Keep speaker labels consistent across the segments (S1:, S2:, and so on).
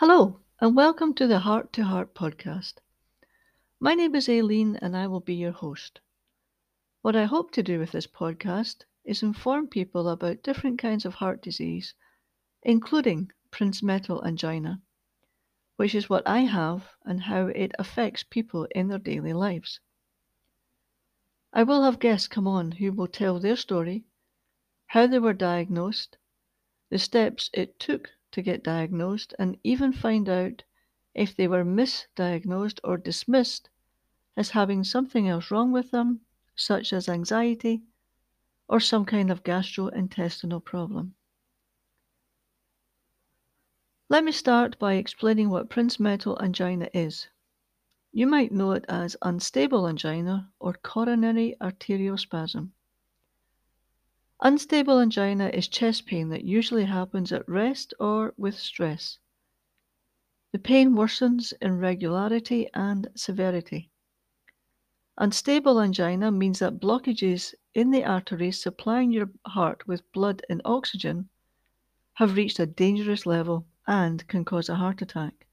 S1: Hello, and welcome to the Heart to Heart podcast. My name is Aileen, and I will be your host. What I hope to do with this podcast is inform people about different kinds of heart disease, including Prinzmetal angina, which is what I have and how it affects people in their daily lives. I will have guests come on who will tell their story, how they were diagnosed, the steps it took to get diagnosed, and even find out if they were misdiagnosed or dismissed as having something else wrong with them, such as anxiety or some kind of gastrointestinal problem. Let me start by explaining what Prinzmetal angina is. You might know it as unstable angina or coronary arteriospasm. Unstable angina is chest pain that usually happens at rest or with stress. The pain worsens in regularity and severity. Unstable angina means that blockages in the arteries supplying your heart with blood and oxygen have reached a dangerous level and can cause a heart attack.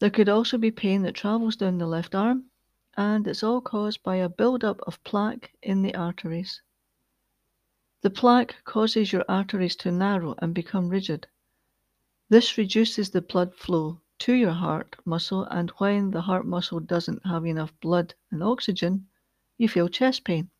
S1: There could also be pain that travels down the left arm and it's all caused by a buildup of plaque in the arteries. The plaque causes your arteries to narrow and become rigid. This reduces the blood flow to your heart muscle, and when the heart muscle doesn't have enough blood and oxygen, you feel chest pain.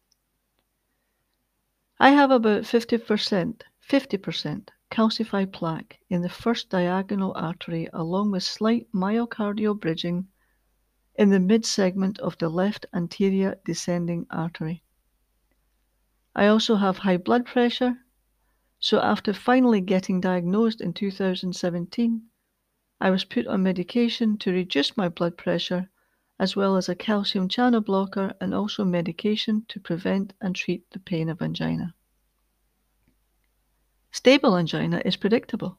S1: I have about 50%, 50% calcified plaque in the first diagonal artery, along with slight myocardial bridging in the mid segment of the left anterior descending artery. I also have high blood pressure, so after finally getting diagnosed in 2017, I was put on medication to reduce my blood pressure, as well as a calcium channel blocker and also medication to prevent and treat the pain of angina. Stable angina is predictable.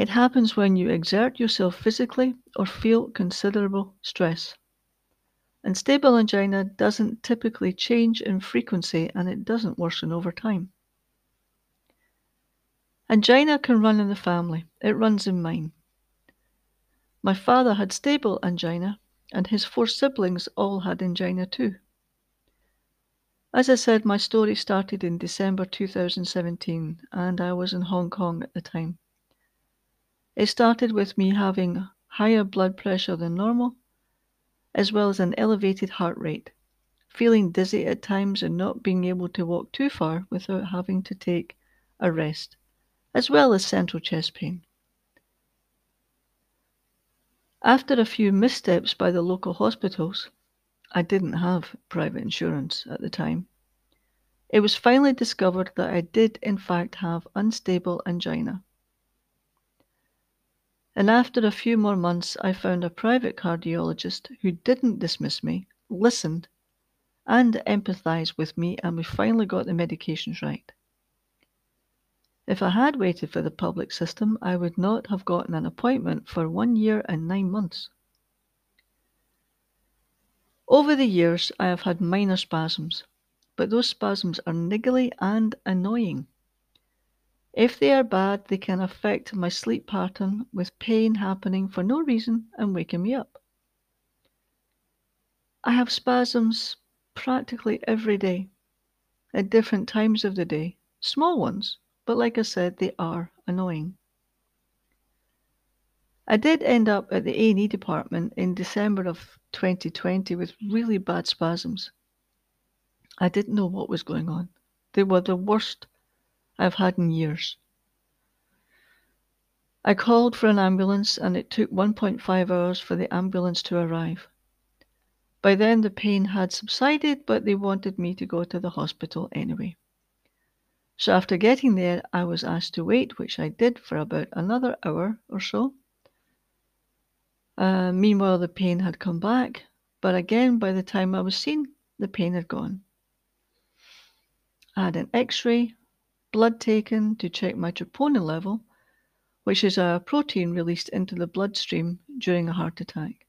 S1: It happens when you exert yourself physically or feel considerable stress. And stable angina doesn't typically change in frequency and it doesn't worsen over time. Angina can run in the family, it runs in mine. My father had stable angina, and his four siblings all had angina too. As I said, my story started in December 2017, and I was in Hong Kong at the time. It started with me having higher blood pressure than normal, as well as an elevated heart rate, feeling dizzy at times and not being able to walk too far without having to take a rest, as well as central chest pain. After a few missteps by the local hospitals, I didn't have private insurance at the time. It was finally discovered that I did, in fact, have unstable angina. And after a few more months, I found a private cardiologist who didn't dismiss me, listened, and empathized with me, and we finally got the medications right. If I had waited for the public system, I would not have gotten an appointment for one year and nine months. Over the years, I have had minor spasms, but those spasms are niggly and annoying. If they are bad, they can affect my sleep pattern with pain happening for no reason and waking me up. I have spasms practically every day, at different times of the day, small ones, but like I said, they are annoying. I did end up at the A&E department in December of 2020 with really bad spasms. I didn't know what was going on. They were the worst I've had in years. I called for an ambulance and it took 1.5 hours for the ambulance to arrive. By then the pain had subsided, but they wanted me to go to the hospital anyway. So after getting there, I was asked to wait, which I did for about another hour or so. Uh, meanwhile, the pain had come back, but again, by the time I was seen, the pain had gone. I had an x ray, blood taken to check my troponin level, which is a protein released into the bloodstream during a heart attack.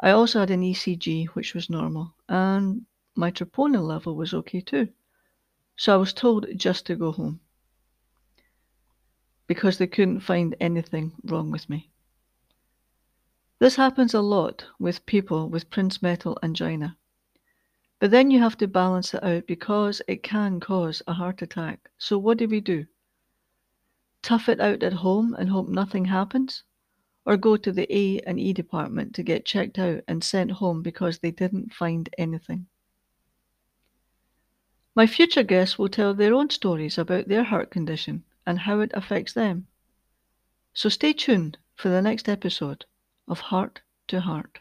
S1: I also had an ECG, which was normal, and my troponin level was okay too. So I was told just to go home. because they couldn't find anything wrong with me. This happens a lot with people with Prince Prinzmetal angina. But then you have to balance it out because it can cause a heart attack. So what do we do? Tough it out at home and hope nothing happens? Or go to the A and E department to get checked out and sent home because they didn't find anything? My future guests will tell their own stories about their heart condition and how it affects them. So stay tuned for the next episode of Heart to Heart.